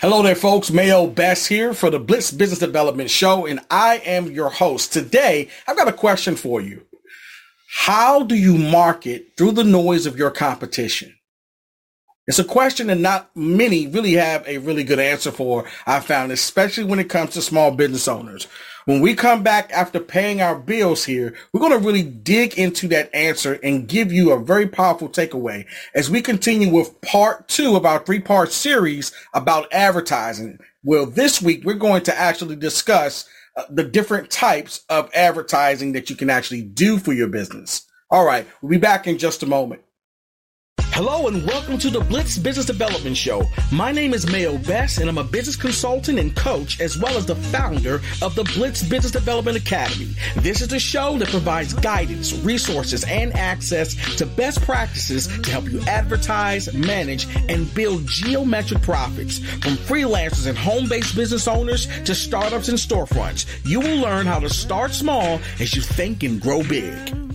Hello there, folks. Mayo Best here for the Blitz Business Development Show, and I am your host. Today, I've got a question for you. How do you market through the noise of your competition? It's a question that not many really have a really good answer for, I found, especially when it comes to small business owners. When we come back after paying our bills here, we're going to really dig into that answer and give you a very powerful takeaway as we continue with part two of our three part series about advertising. Well, this week we're going to actually discuss uh, the different types of advertising that you can actually do for your business. All right. We'll be back in just a moment. Hello and welcome to the Blitz Business Development Show. My name is Mayo Best and I'm a business consultant and coach as well as the founder of the Blitz Business Development Academy. This is the show that provides guidance, resources, and access to best practices to help you advertise, manage, and build geometric profits. From freelancers and home-based business owners to startups and storefronts, you will learn how to start small as you think and grow big.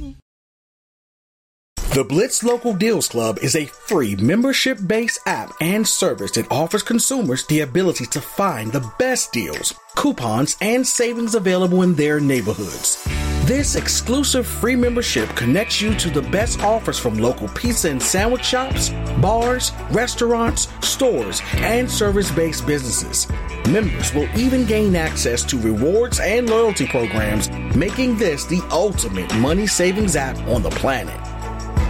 The Blitz Local Deals Club is a free membership based app and service that offers consumers the ability to find the best deals, coupons, and savings available in their neighborhoods. This exclusive free membership connects you to the best offers from local pizza and sandwich shops, bars, restaurants, stores, and service based businesses. Members will even gain access to rewards and loyalty programs, making this the ultimate money savings app on the planet.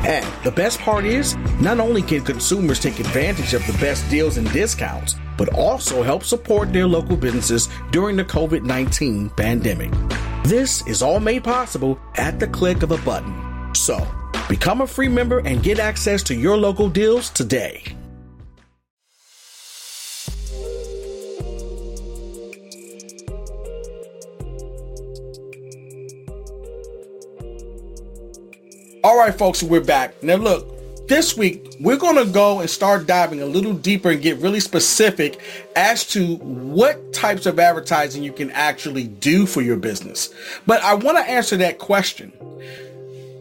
And the best part is, not only can consumers take advantage of the best deals and discounts, but also help support their local businesses during the COVID 19 pandemic. This is all made possible at the click of a button. So, become a free member and get access to your local deals today. All right, folks, we're back. Now, look, this week we're going to go and start diving a little deeper and get really specific as to what types of advertising you can actually do for your business. But I want to answer that question.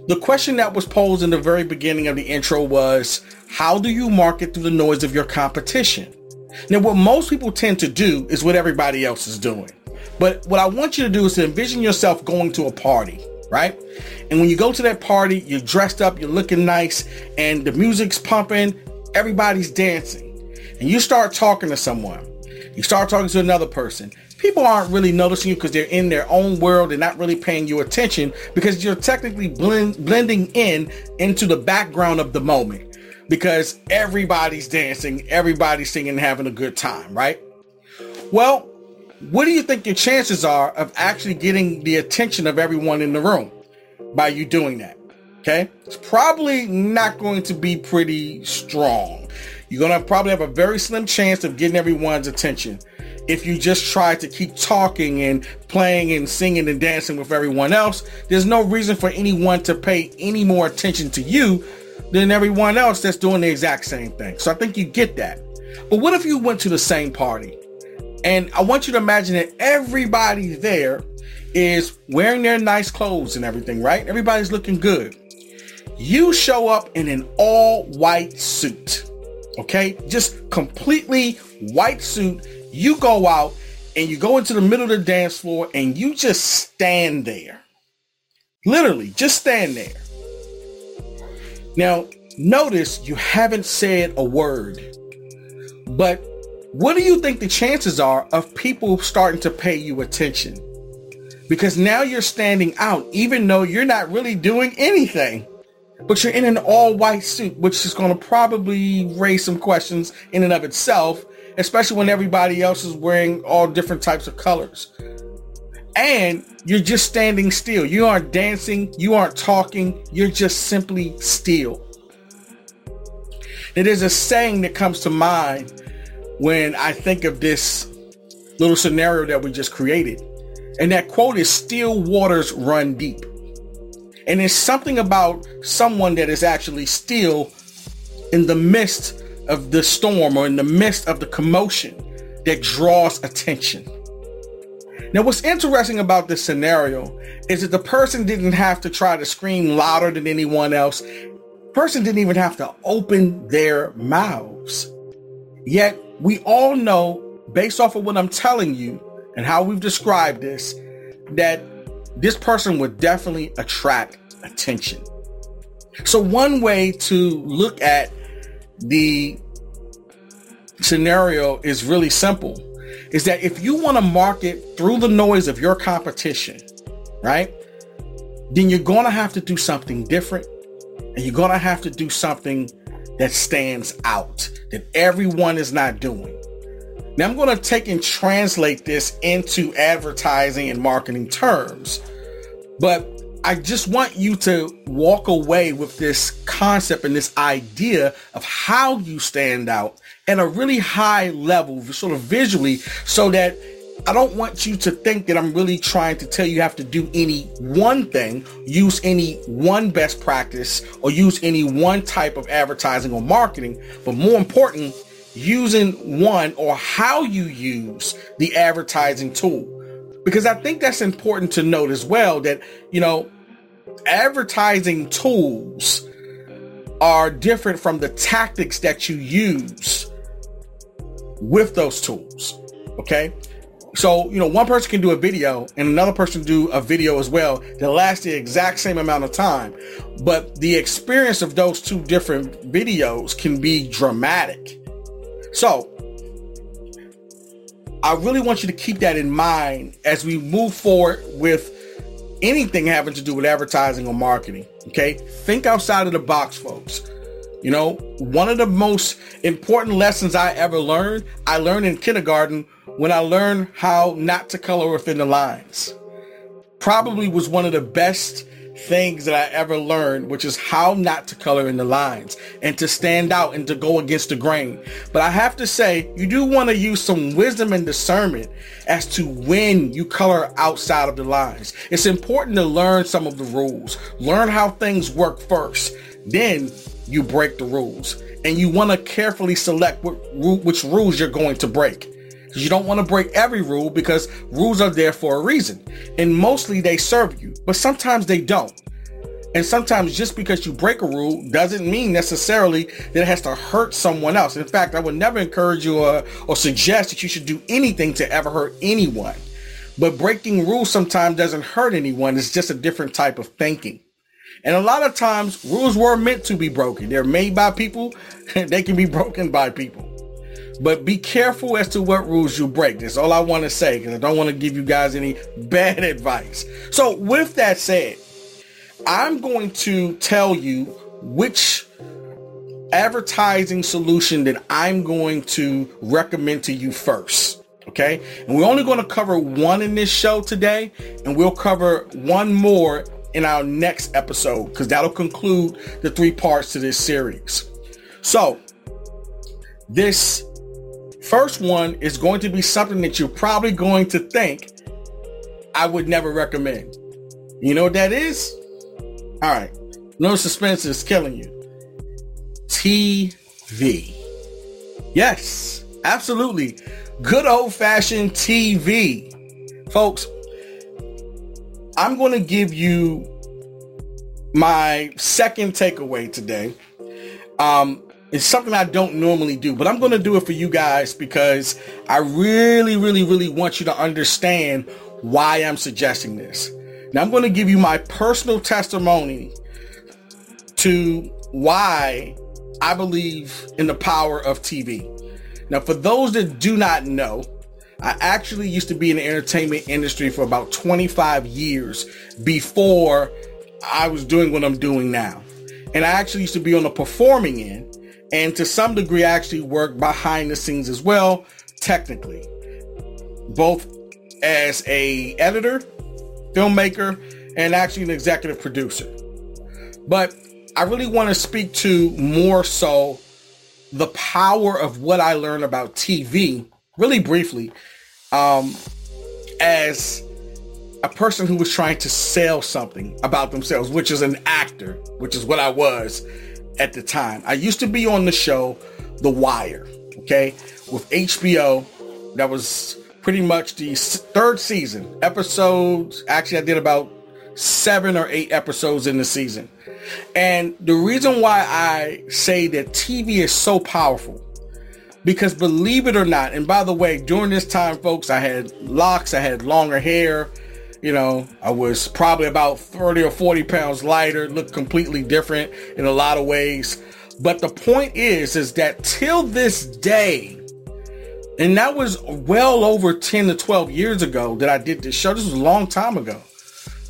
The question that was posed in the very beginning of the intro was how do you market through the noise of your competition? Now, what most people tend to do is what everybody else is doing. But what I want you to do is to envision yourself going to a party right? And when you go to that party, you're dressed up, you're looking nice, and the music's pumping, everybody's dancing. And you start talking to someone. You start talking to another person. People aren't really noticing you because they're in their own world. They're not really paying you attention because you're technically blend, blending in into the background of the moment because everybody's dancing, everybody's singing, having a good time, right? Well, what do you think your chances are of actually getting the attention of everyone in the room by you doing that? Okay. It's probably not going to be pretty strong. You're going to probably have a very slim chance of getting everyone's attention if you just try to keep talking and playing and singing and dancing with everyone else. There's no reason for anyone to pay any more attention to you than everyone else that's doing the exact same thing. So I think you get that. But what if you went to the same party? And I want you to imagine that everybody there is wearing their nice clothes and everything, right? Everybody's looking good. You show up in an all white suit, okay? Just completely white suit. You go out and you go into the middle of the dance floor and you just stand there. Literally, just stand there. Now, notice you haven't said a word, but what do you think the chances are of people starting to pay you attention? Because now you're standing out, even though you're not really doing anything. But you're in an all white suit, which is going to probably raise some questions in and of itself, especially when everybody else is wearing all different types of colors. And you're just standing still. You aren't dancing, you aren't talking, you're just simply still. There's a saying that comes to mind when I think of this little scenario that we just created. And that quote is still waters run deep. And it's something about someone that is actually still in the midst of the storm or in the midst of the commotion that draws attention. Now, what's interesting about this scenario is that the person didn't have to try to scream louder than anyone else. Person didn't even have to open their mouths. Yet we all know based off of what I'm telling you and how we've described this, that this person would definitely attract attention. So one way to look at the scenario is really simple. Is that if you want to market through the noise of your competition, right? Then you're going to have to do something different and you're going to have to do something that stands out that everyone is not doing. Now I'm going to take and translate this into advertising and marketing terms, but I just want you to walk away with this concept and this idea of how you stand out at a really high level, sort of visually, so that I don't want you to think that I'm really trying to tell you, have to do any one thing, use any one best practice, or use any one type of advertising or marketing, but more important, using one or how you use the advertising tool. Because I think that's important to note as well that, you know, advertising tools are different from the tactics that you use with those tools. Okay. So, you know, one person can do a video and another person do a video as well that lasts the exact same amount of time. But the experience of those two different videos can be dramatic. So, I really want you to keep that in mind as we move forward with anything having to do with advertising or marketing. Okay. Think outside of the box, folks. You know, one of the most important lessons I ever learned, I learned in kindergarten when I learned how not to color within the lines. Probably was one of the best things that I ever learned, which is how not to color in the lines and to stand out and to go against the grain. But I have to say, you do want to use some wisdom and discernment as to when you color outside of the lines. It's important to learn some of the rules, learn how things work first. Then you break the rules and you want to carefully select which rules you're going to break you don't want to break every rule because rules are there for a reason. And mostly they serve you, but sometimes they don't. And sometimes just because you break a rule doesn't mean necessarily that it has to hurt someone else. In fact, I would never encourage you or, uh, or suggest that you should do anything to ever hurt anyone. But breaking rules sometimes doesn't hurt anyone. It's just a different type of thinking. And a lot of times rules were meant to be broken. They're made by people. they can be broken by people. But be careful as to what rules you break. That's all I want to say because I don't want to give you guys any bad advice. So, with that said, I'm going to tell you which advertising solution that I'm going to recommend to you first. Okay. And we're only going to cover one in this show today, and we'll cover one more in our next episode because that'll conclude the three parts to this series. So, this First one is going to be something that you're probably going to think I would never recommend. You know what that is? All right. No suspense is killing you. TV. Yes, absolutely. Good old fashioned TV. Folks, I'm going to give you my second takeaway today. Um, it's something I don't normally do, but I'm going to do it for you guys because I really, really, really want you to understand why I'm suggesting this. Now, I'm going to give you my personal testimony to why I believe in the power of TV. Now, for those that do not know, I actually used to be in the entertainment industry for about 25 years before I was doing what I'm doing now. And I actually used to be on the performing end and to some degree actually work behind the scenes as well technically. Both as a editor filmmaker and actually an executive producer. But i really want to speak to more so the power of what i learned about tv really briefly um, as a person who was trying to sell something about themselves which is an actor which is what i was at the time. I used to be on the show The Wire, okay, with HBO. That was pretty much the third season. Episodes, actually, I did about seven or eight episodes in the season. And the reason why I say that TV is so powerful Because believe it or not, and by the way, during this time, folks, I had locks, I had longer hair. You know, I was probably about 30 or 40 pounds lighter, looked completely different in a lot of ways. But the point is, is that till this day, and that was well over 10 to 12 years ago that I did this show. This was a long time ago.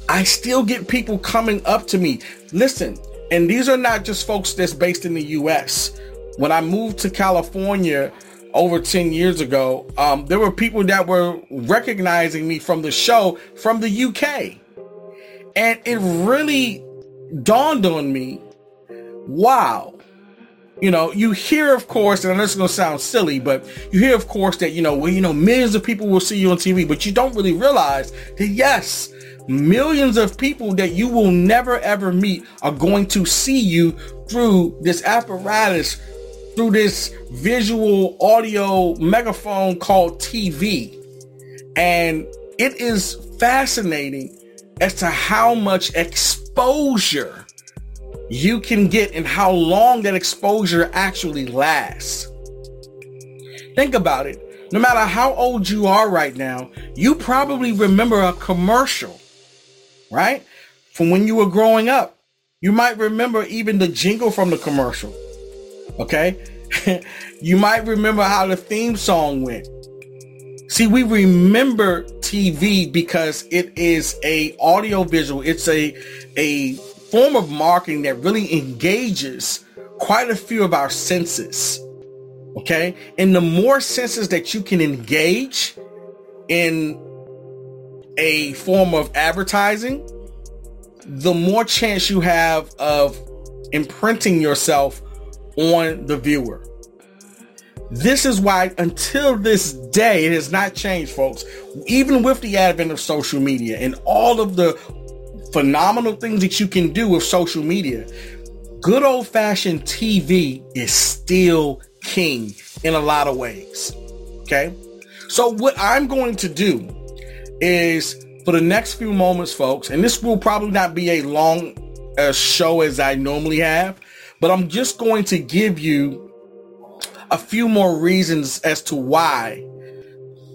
I still get people coming up to me. Listen, and these are not just folks that's based in the US. When I moved to California over 10 years ago, um, there were people that were recognizing me from the show from the UK. And it really dawned on me wow, you know, you hear, of course, and this is going to sound silly, but you hear, of course, that, you know, well, you know, millions of people will see you on TV, but you don't really realize that, yes, millions of people that you will never ever meet are going to see you through this apparatus, through this visual audio megaphone called TV. And it is fascinating as to how much exposure you can get and how long that exposure actually lasts. Think about it. No matter how old you are right now, you probably remember a commercial, right? From when you were growing up. You might remember even the jingle from the commercial. Okay? you might remember how the theme song went. See, we remember TV because it is a audio visual. It's a a form of marketing that really engages quite a few of our senses. Okay. And the more senses that you can engage in a form of advertising, the more chance you have of imprinting yourself on the viewer. This is why until this day, it has not changed, folks. Even with the advent of social media and all of the phenomenal things that you can do with social media. Good old fashioned TV is still king in a lot of ways. Okay. So what I'm going to do is for the next few moments, folks, and this will probably not be a long uh, show as I normally have, but I'm just going to give you a few more reasons as to why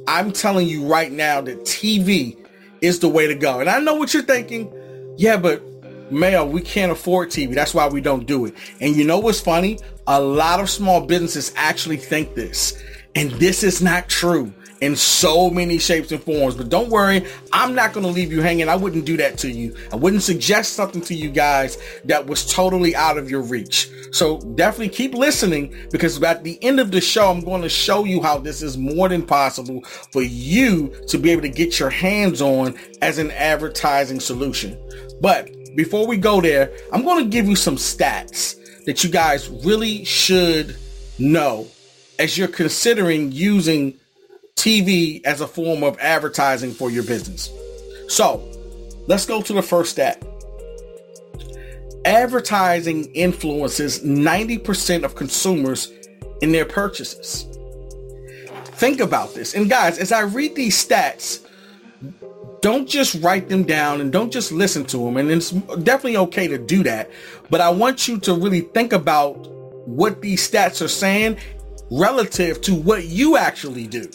I'm telling you right now that TV is the way to go. And I know what you're thinking. Yeah, but Mayo, we can't afford TV. That's why we don't do it. And you know what's funny? A lot of small businesses actually think this. And this is not true in so many shapes and forms. But don't worry, I'm not going to leave you hanging. I wouldn't do that to you. I wouldn't suggest something to you guys that was totally out of your reach. So definitely keep listening because at the end of the show, I'm going to show you how this is more than possible for you to be able to get your hands on as an advertising solution. But before we go there, I'm going to give you some stats that you guys really should know as you're considering using TV as a form of advertising for your business. So let's go to the first stat. Advertising influences 90% of consumers in their purchases. Think about this. And guys, as I read these stats, don't just write them down and don't just listen to them. And it's definitely okay to do that. But I want you to really think about what these stats are saying relative to what you actually do.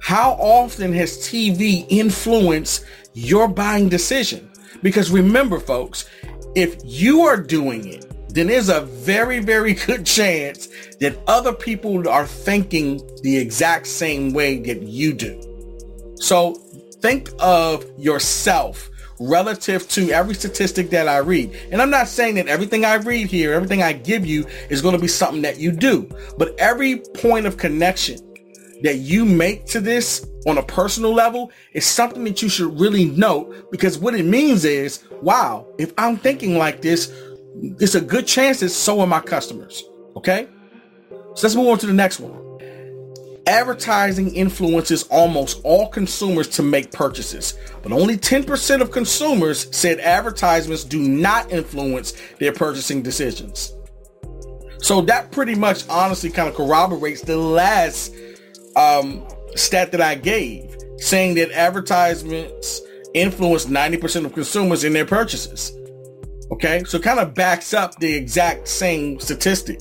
How often has TV influenced your buying decision? Because remember, folks, if you are doing it, then there's a very, very good chance that other people are thinking the exact same way that you do. So think of yourself relative to every statistic that I read. And I'm not saying that everything I read here, everything I give you is going to be something that you do, but every point of connection that you make to this on a personal level is something that you should really note because what it means is, wow, if I'm thinking like this, it's a good chance that so are my customers. Okay. So let's move on to the next one. Advertising influences almost all consumers to make purchases, but only 10% of consumers said advertisements do not influence their purchasing decisions. So that pretty much honestly kind of corroborates the last um, stat that I gave, saying that advertisements influence 90% of consumers in their purchases. Okay, so kind of backs up the exact same statistic.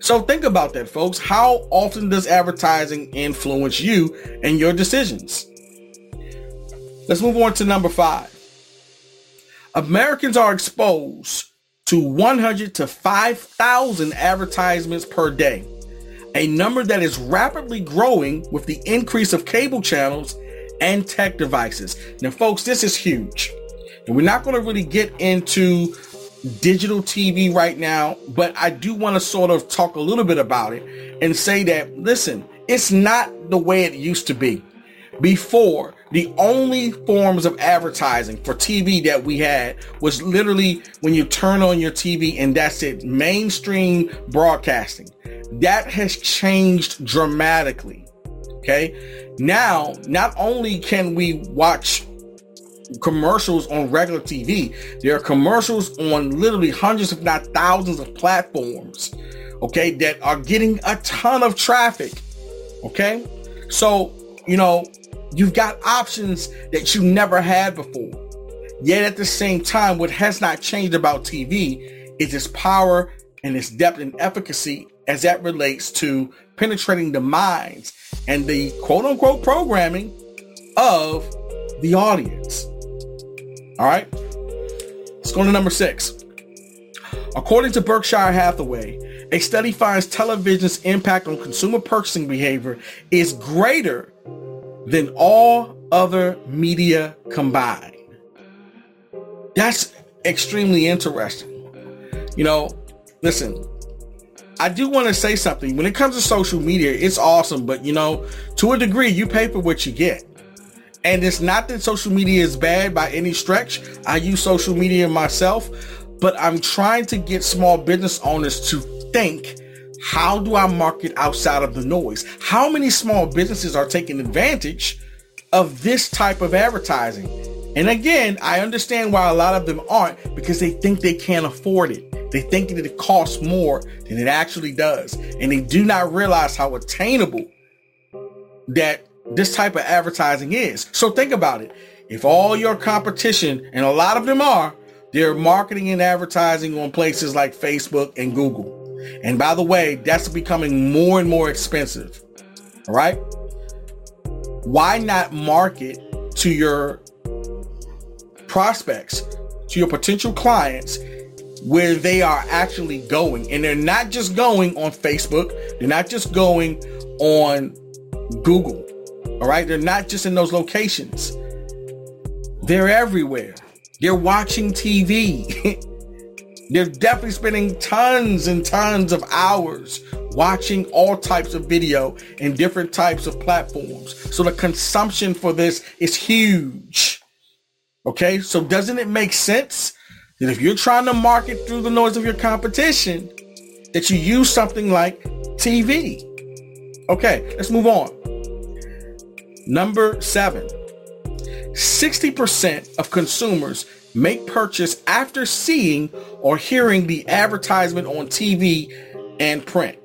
So think about that, folks. How often does advertising influence you and your decisions? Let's move on to number five. Americans are exposed to 100 to 5,000 advertisements per day, a number that is rapidly growing with the increase of cable channels and tech devices. Now, folks, this is huge. And we're not going to really get into digital TV right now, but I do want to sort of talk a little bit about it and say that, listen, it's not the way it used to be. Before, the only forms of advertising for TV that we had was literally when you turn on your TV and that's it, mainstream broadcasting. That has changed dramatically. Okay. Now, not only can we watch commercials on regular TV, there are commercials on literally hundreds, if not thousands of platforms. Okay. That are getting a ton of traffic. Okay. So, you know, You've got options that you never had before. Yet at the same time, what has not changed about TV is its power and its depth and efficacy as that relates to penetrating the minds and the quote unquote programming of the audience. All right. Let's go to number six. According to Berkshire Hathaway, a study finds television's impact on consumer purchasing behavior is greater than all other media combined. That's extremely interesting. You know, listen, I do want to say something. When it comes to social media, it's awesome, but you know, to a degree, you pay for what you get. And it's not that social media is bad by any stretch. I use social media myself, but I'm trying to get small business owners to think how do I market outside of the noise? How many small businesses are taking advantage of this type of advertising? And again, I understand why a lot of them aren't because they think they can't afford it. They think that it costs more than it actually does. And they do not realize how attainable that this type of advertising is. So think about it. If all your competition, and a lot of them are, they're marketing and advertising on places like Facebook and Google. And by the way, that's becoming more and more expensive. All right. Why not market to your prospects, to your potential clients where they are actually going? And they're not just going on Facebook, they're not just going on Google. All right. They're not just in those locations, they're everywhere. They're watching TV. They're definitely spending tons and tons of hours watching all types of video and different types of platforms. So the consumption for this is huge. Okay. So doesn't it make sense that if you're trying to market through the noise of your competition, that you use something like TV? Okay. Let's move on. Number seven. 60% of consumers make purchase after seeing or hearing the advertisement on TV and print.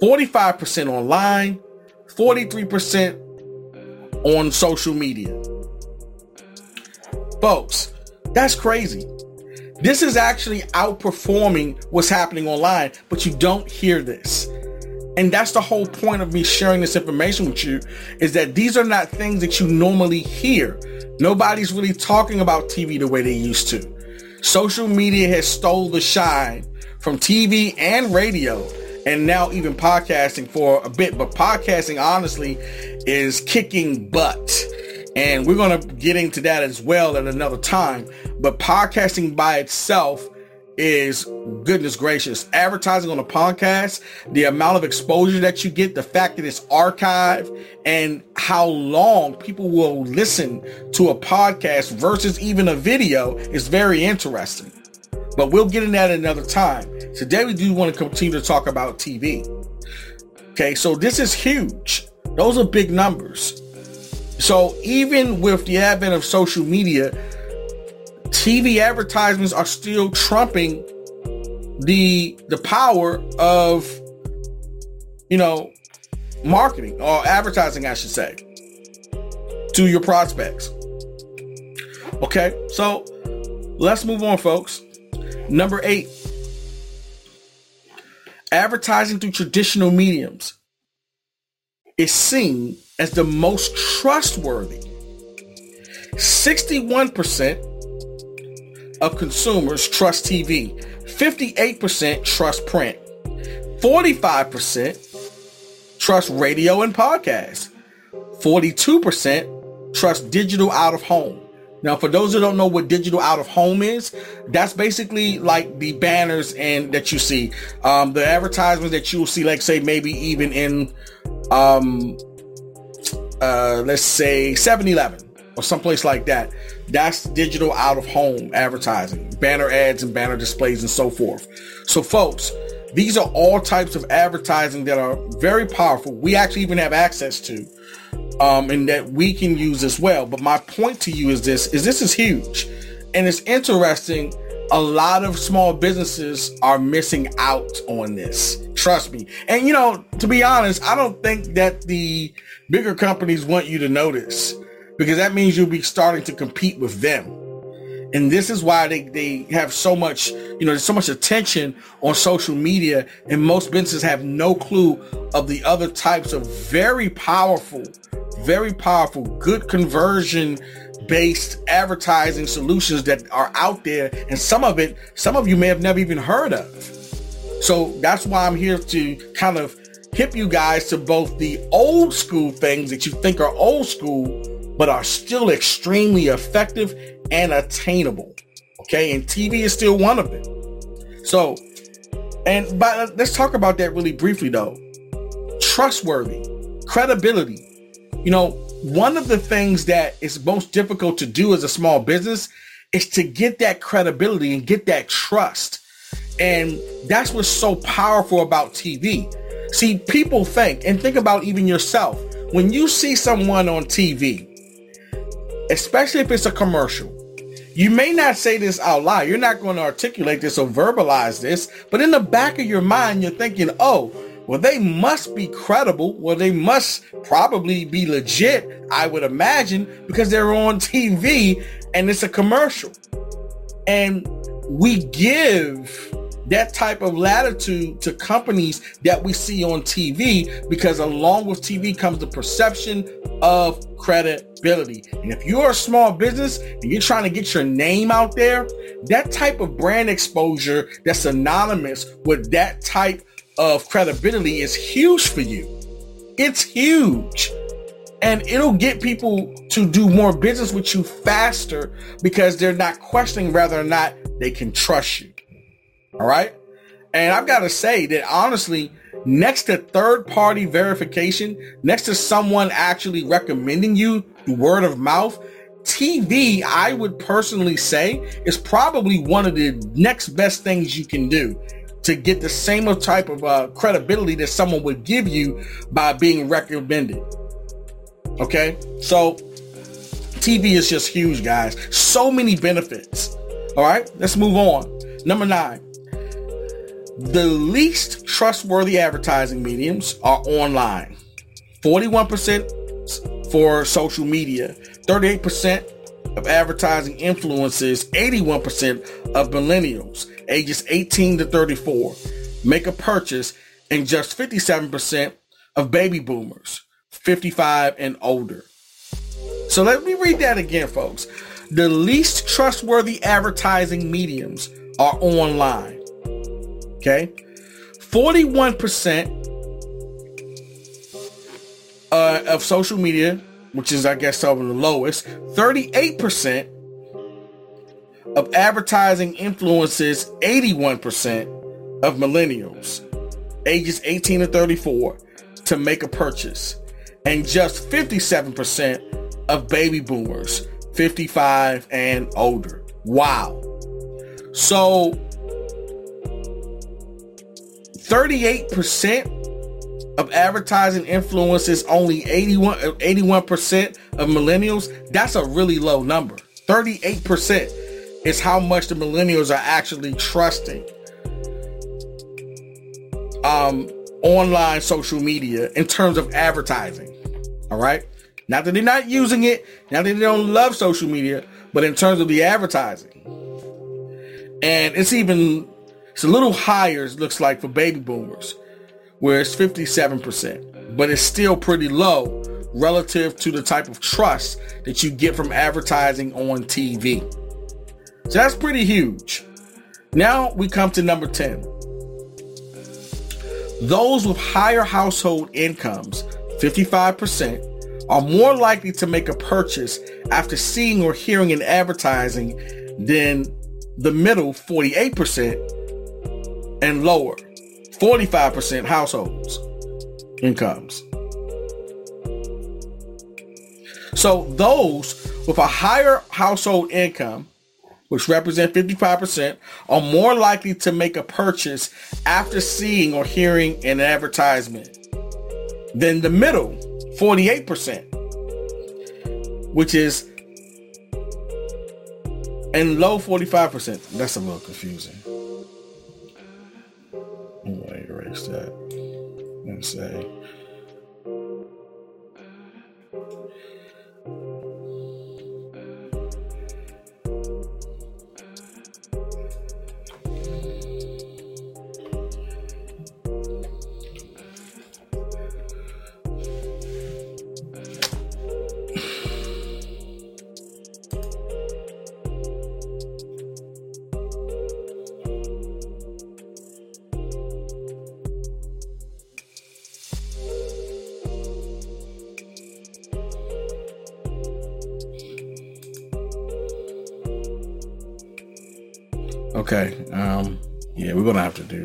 45% online, 43% on social media. Folks, that's crazy. This is actually outperforming what's happening online, but you don't hear this. And that's the whole point of me sharing this information with you is that these are not things that you normally hear. Nobody's really talking about TV the way they used to. Social media has stole the shine from TV and radio and now even podcasting for a bit. But podcasting, honestly, is kicking butt. And we're going to get into that as well at another time. But podcasting by itself is goodness gracious. Advertising on a podcast, the amount of exposure that you get, the fact that it's archived, and how long people will listen to a podcast versus even a video is very interesting. But we'll get in that another time. Today we do want to continue to talk about TV. Okay, so this is huge. Those are big numbers. So even with the advent of social media, TV advertisements are still trumping the the power of you know marketing or advertising I should say to your prospects. Okay? So let's move on folks. Number 8. advertising through traditional mediums is seen as the most trustworthy. 61% of consumers trust TV, 58% trust print, 45% trust radio and podcasts, 42% trust digital out of home. Now, for those who don't know what digital out of home is, that's basically like the banners and that you see, um, the advertisements that you'll see, like say maybe even in, um, uh, let's say 7-Eleven or someplace like that. That's digital out of home advertising, banner ads and banner displays and so forth. So folks, these are all types of advertising that are very powerful. We actually even have access to um, and that we can use as well. But my point to you is this: is this is huge, and it's interesting. A lot of small businesses are missing out on this. Trust me. And you know, to be honest, I don't think that the bigger companies want you to notice because that means you'll be starting to compete with them. And this is why they, they have so much, you know, there's so much attention on social media and most businesses have no clue of the other types of very powerful, very powerful, good conversion based advertising solutions that are out there. And some of it, some of you may have never even heard of. So that's why I'm here to kind of hip you guys to both the old school things that you think are old school, but are still extremely effective and attainable. Okay. And TV is still one of them. So, and but uh, let's talk about that really briefly though. Trustworthy, credibility. You know, one of the things that is most difficult to do as a small business is to get that credibility and get that trust. And that's what's so powerful about TV. See, people think, and think about even yourself, when you see someone on TV, especially if it's a commercial, you may not say this out loud. You're not going to articulate this or verbalize this, but in the back of your mind, you're thinking, oh, well, they must be credible. Well, they must probably be legit, I would imagine, because they're on TV and it's a commercial. And we give that type of latitude to companies that we see on TV because along with TV comes the perception of credibility. And if you're a small business and you're trying to get your name out there, that type of brand exposure that's synonymous with that type of credibility is huge for you. It's huge. And it'll get people to do more business with you faster because they're not questioning whether or not they can trust you. All right. And I've got to say that honestly, next to third party verification, next to someone actually recommending you word of mouth, TV, I would personally say, is probably one of the next best things you can do to get the same type of uh, credibility that someone would give you by being recommended. Okay. So TV is just huge, guys. So many benefits. All right. Let's move on. Number nine. The least trustworthy advertising mediums are online. 41% for social media, 38% of advertising influences 81% of millennials ages 18 to 34 make a purchase and just 57% of baby boomers 55 and older. So let me read that again, folks. The least trustworthy advertising mediums are online. Okay. 41% uh, of social media, which is, I guess, of the lowest, 38% of advertising influences 81% of millennials ages 18 to 34 to make a purchase, and just 57% of baby boomers 55 and older. Wow. So 38% of advertising influences only 81, 81% of millennials. That's a really low number. 38% is how much the millennials are actually trusting um, online social media in terms of advertising. All right. Not that they're not using it, not that they don't love social media, but in terms of the advertising. And it's even It's a little higher, it looks like, for baby boomers, where it's 57%, but it's still pretty low relative to the type of trust that you get from advertising on TV. So that's pretty huge. Now we come to number 10. Those with higher household incomes, 55%, are more likely to make a purchase after seeing or hearing an advertising than the middle 48% and lower 45% households incomes. So those with a higher household income, which represent 55%, are more likely to make a purchase after seeing or hearing an advertisement than the middle 48%, which is and low 45%. That's a little confusing. Going that and say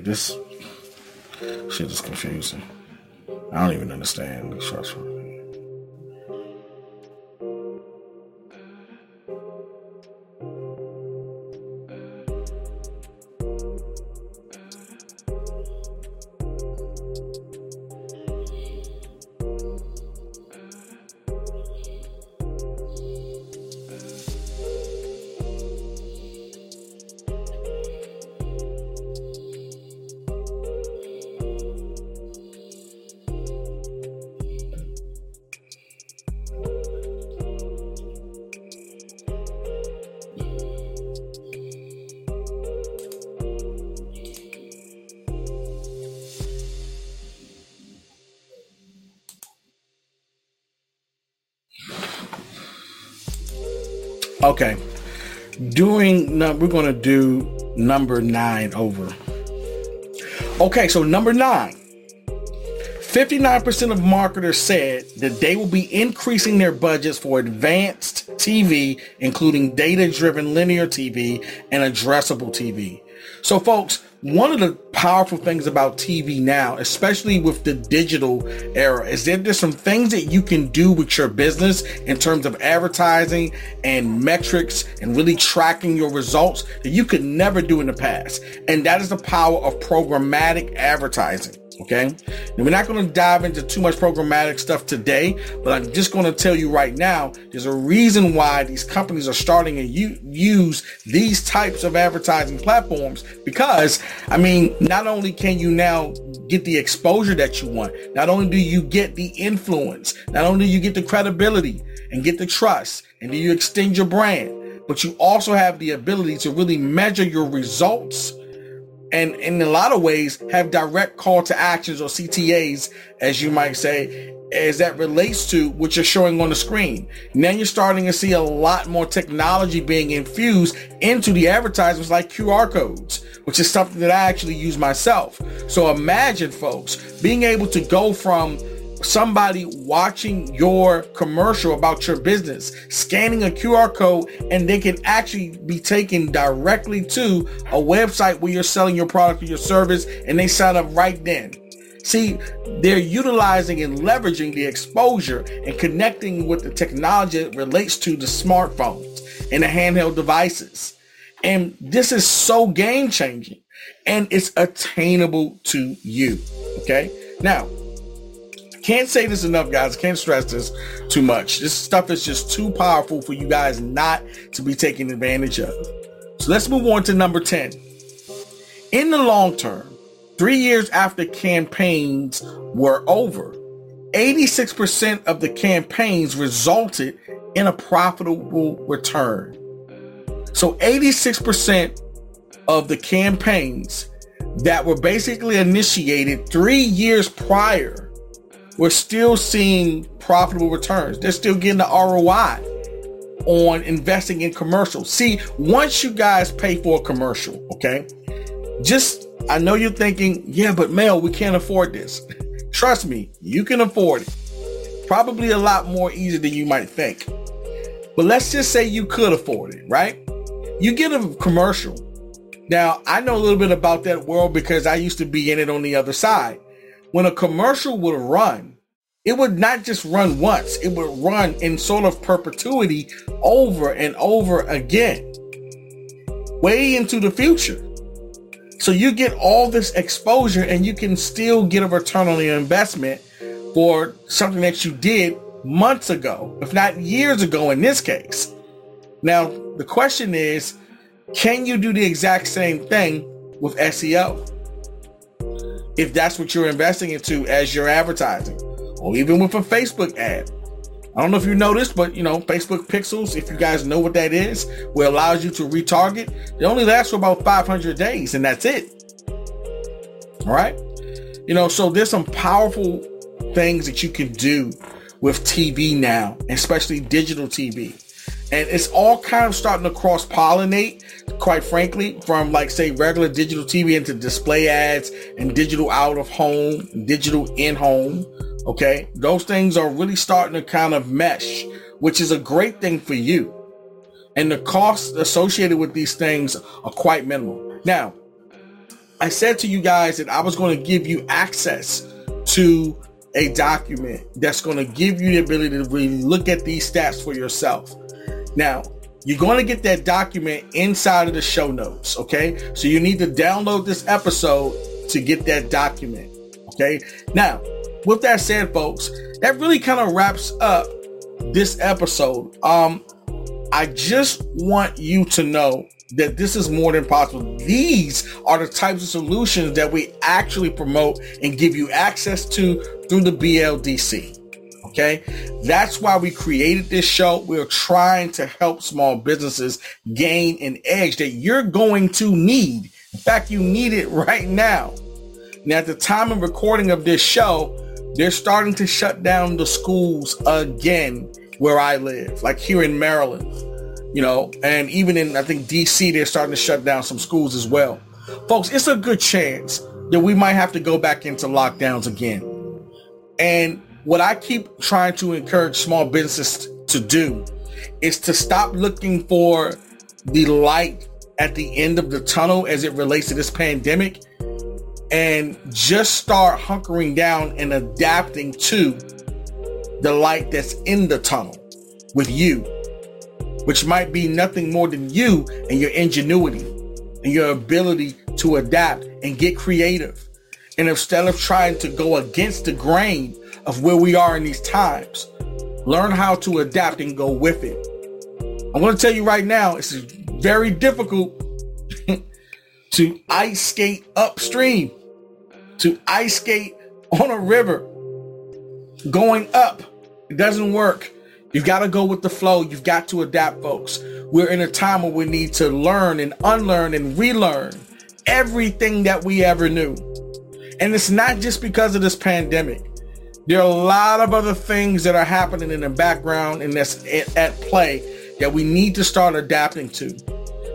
this. Shit is confusing. I don't even understand the structure. Okay. Doing, we're going to do number nine over. Okay, so number nine. 59% of marketers said that they will be increasing their budgets for advanced TV, including data driven linear TV and addressable TV. So, folks, one of the powerful things about TV now, especially with the digital era, is that there's some things that you can do with your business in terms of advertising and metrics and really tracking your results that you could never do in the past. And that is the power of programmatic advertising. Okay. Now, we're not going to dive into too much programmatic stuff today, but I'm just going to tell you right now, there's a reason why these companies are starting to use these types of advertising platforms because, I mean, not only can you now get the exposure that you want, not only do you get the influence, not only do you get the credibility and get the trust, and do you extend your brand, but you also have the ability to really measure your results and in a lot of ways have direct call to actions or CTAs, as you might say, as that relates to what you're showing on the screen. Now you're starting to see a lot more technology being infused into the advertisements like QR codes, which is something that I actually use myself. So imagine folks being able to go from somebody watching your commercial about your business, scanning a QR code, and they can actually be taken directly to a website where you're selling your product or your service, and they sign up right then. See, they're utilizing and leveraging the exposure and connecting with the technology that relates to the smartphones and the handheld devices. And this is so game changing and it's attainable to you. Okay. Now, can't say this enough, guys. Can't stress this too much. This stuff is just too powerful for you guys not to be taking advantage of. So let's move on to number 10. In the long term, three years after campaigns were over, 86% of the campaigns resulted in a profitable return. So 86% of the campaigns that were basically initiated three years prior were still seeing profitable returns. They're still getting the ROI on investing in commercials. See, once you guys pay for a commercial, okay, just I know you're thinking, yeah, but Mel, we can't afford this. Trust me, you can afford it. Probably a lot more easy than you might think. But let's just say you could afford it, right? You get a commercial. Now, I know a little bit about that world because I used to be in it on the other side. When a commercial would run, it would not just run once, it would run in sort of perpetuity over and over again, way into the future. So you get all this exposure and you can still get a return on your investment for something that you did months ago, if not years ago in this case. Now, the question is, can you do the exact same thing with SEO? If that's what you're investing into as your advertising, or even with a Facebook ad. I don't know if you noticed, but you know, Facebook pixels, if you guys know what that is, will allows you to retarget. It only lasts for about 500 days and that's it. All right. You know, so there's some powerful things that you can do with TV now, especially digital TV. And it's all kind of starting to cross pollinate, quite frankly, from like say regular digital TV into display ads and digital out of home, digital in home. Okay. Those things are really starting to kind of mesh, which is a great thing for you. And the costs associated with these things are quite minimal. Now, I said to you guys that I was going to give you access to a document that's going to give you the ability to really look at these stats for yourself. Now, you're going to get that document inside of the show notes. Okay. So you need to download this episode to get that document. Okay. Now, with that said, folks, that really kind of wraps up this episode. Um, I just want you to know that this is more than possible. These are the types of solutions that we actually promote and give you access to through the BLDC. Okay. That's why we created this show. We're trying to help small businesses gain an edge that you're going to need. In fact, you need it right now. Now, at the time of recording of this show, they're starting to shut down the schools again where I live, like here in Maryland, you know, and even in, I think, DC, they're starting to shut down some schools as well. Folks, it's a good chance that we might have to go back into lockdowns again. And what I keep trying to encourage small businesses to do is to stop looking for the light at the end of the tunnel as it relates to this pandemic and just start hunkering down and adapting to the light that's in the tunnel with you, which might be nothing more than you and your ingenuity and your ability to adapt and get creative. And instead of trying to go against the grain of where we are in these times, learn how to adapt and go with it. I'm going to tell you right now, it's very difficult to ice skate upstream, to ice skate on a river going up. It doesn't work. You've got to go with the flow. You've got to adapt, folks. We're in a time where we need to learn and unlearn and relearn everything that we ever knew. And it's not just because of this pandemic. There are a lot of other things that are happening in the background and that's at play that we need to start adapting to.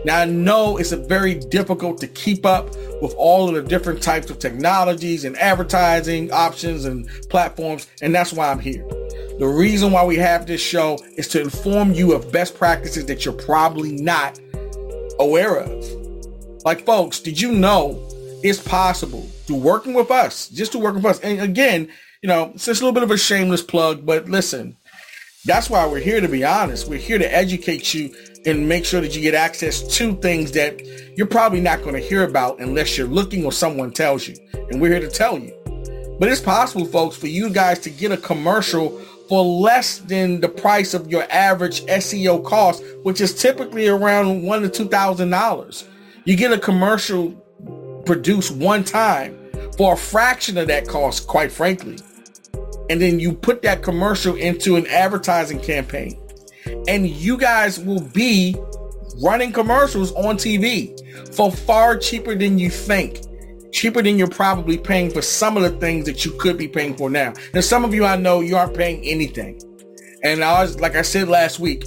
Now, I know it's very difficult to keep up with all of the different types of technologies and advertising options and platforms, and that's why I'm here. The reason why we have this show is to inform you of best practices that you're probably not aware of. Like, folks, did you know it's possible to working with us, just to work with us? And again, you know, it's just a little bit of a shameless plug, but listen, that's why we're here to be honest. We're here to educate you and make sure that you get access to things that you're probably not going to hear about unless you're looking or someone tells you. And we're here to tell you. But it's possible, folks, for you guys to get a commercial for less than the price of your average SEO cost, which is typically around one to two thousand dollars. You get a commercial produced one time for a fraction of that cost, quite frankly. And then you put that commercial into an advertising campaign and you guys will be running commercials on TV for far cheaper than you think. cheaper than you're probably paying for some of the things that you could be paying for now. And some of you I know you aren't paying anything. And I was, like I said last week,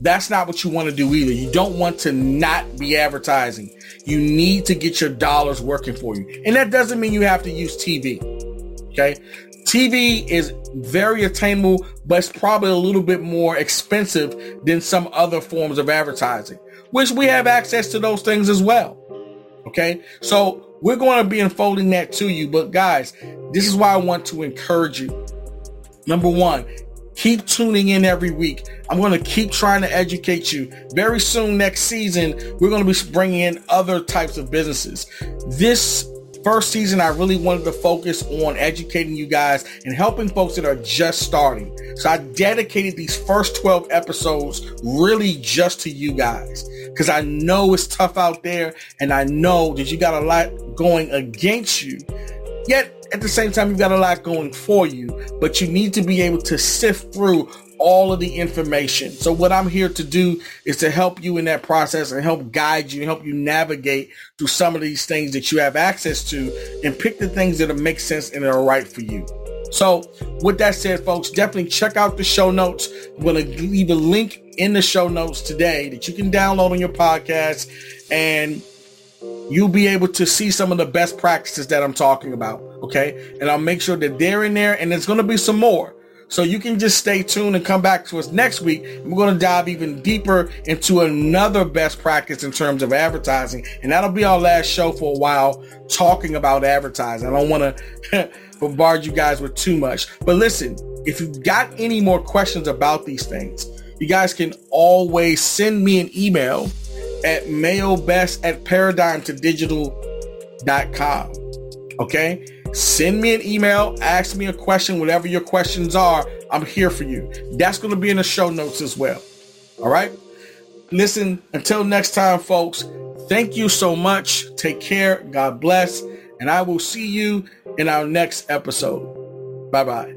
that's not what you want to do either. You don't want to not be advertising. You need to get your dollars working for you. And that doesn't mean you have to use TV. Okay. TV is very attainable, but it's probably a little bit more expensive than some other forms of advertising, which we have access to those things as well. Okay. So we're going to be unfolding that to you. But guys, this is why I want to encourage you. Number one, keep tuning in every week. I'm going to keep trying to educate you. Very soon, next season, we're going to be bringing in other types of businesses. This first season, I really wanted to focus on educating you guys and helping folks that are just starting. So I dedicated these first 12 episodes really just to you guys because I know it's tough out there and I know that you got a lot going against you. Yet at the same time, you've got a lot going for you, but you need to be able to sift through all of the information. So what I'm here to do is to help you in that process and help guide you help you navigate through some of these things that you have access to and pick the things that make sense and are right for you. So with that said, folks, definitely check out the show notes. I'm going to leave a link in the show notes today that you can download on your podcast and you'll be able to see some of the best practices that I'm talking about. Okay. And I'll make sure that they're in there and there's going to be some more. So you can just stay tuned and come back to us next week. We're going to dive even deeper into another best practice in terms of advertising. And that'll be our last show for a while talking about advertising. I don't want to bombard you guys with too much. But listen, if you've got any more questions about these things, you guys can always send me an email at mayobest at paradigm2digital.com. Okay? Send me an email, ask me a question, whatever your questions are. I'm here for you. That's going to be in the show notes as well. All right. Listen, until next time, folks, thank you so much. Take care. God bless. And I will see you in our next episode. Bye bye.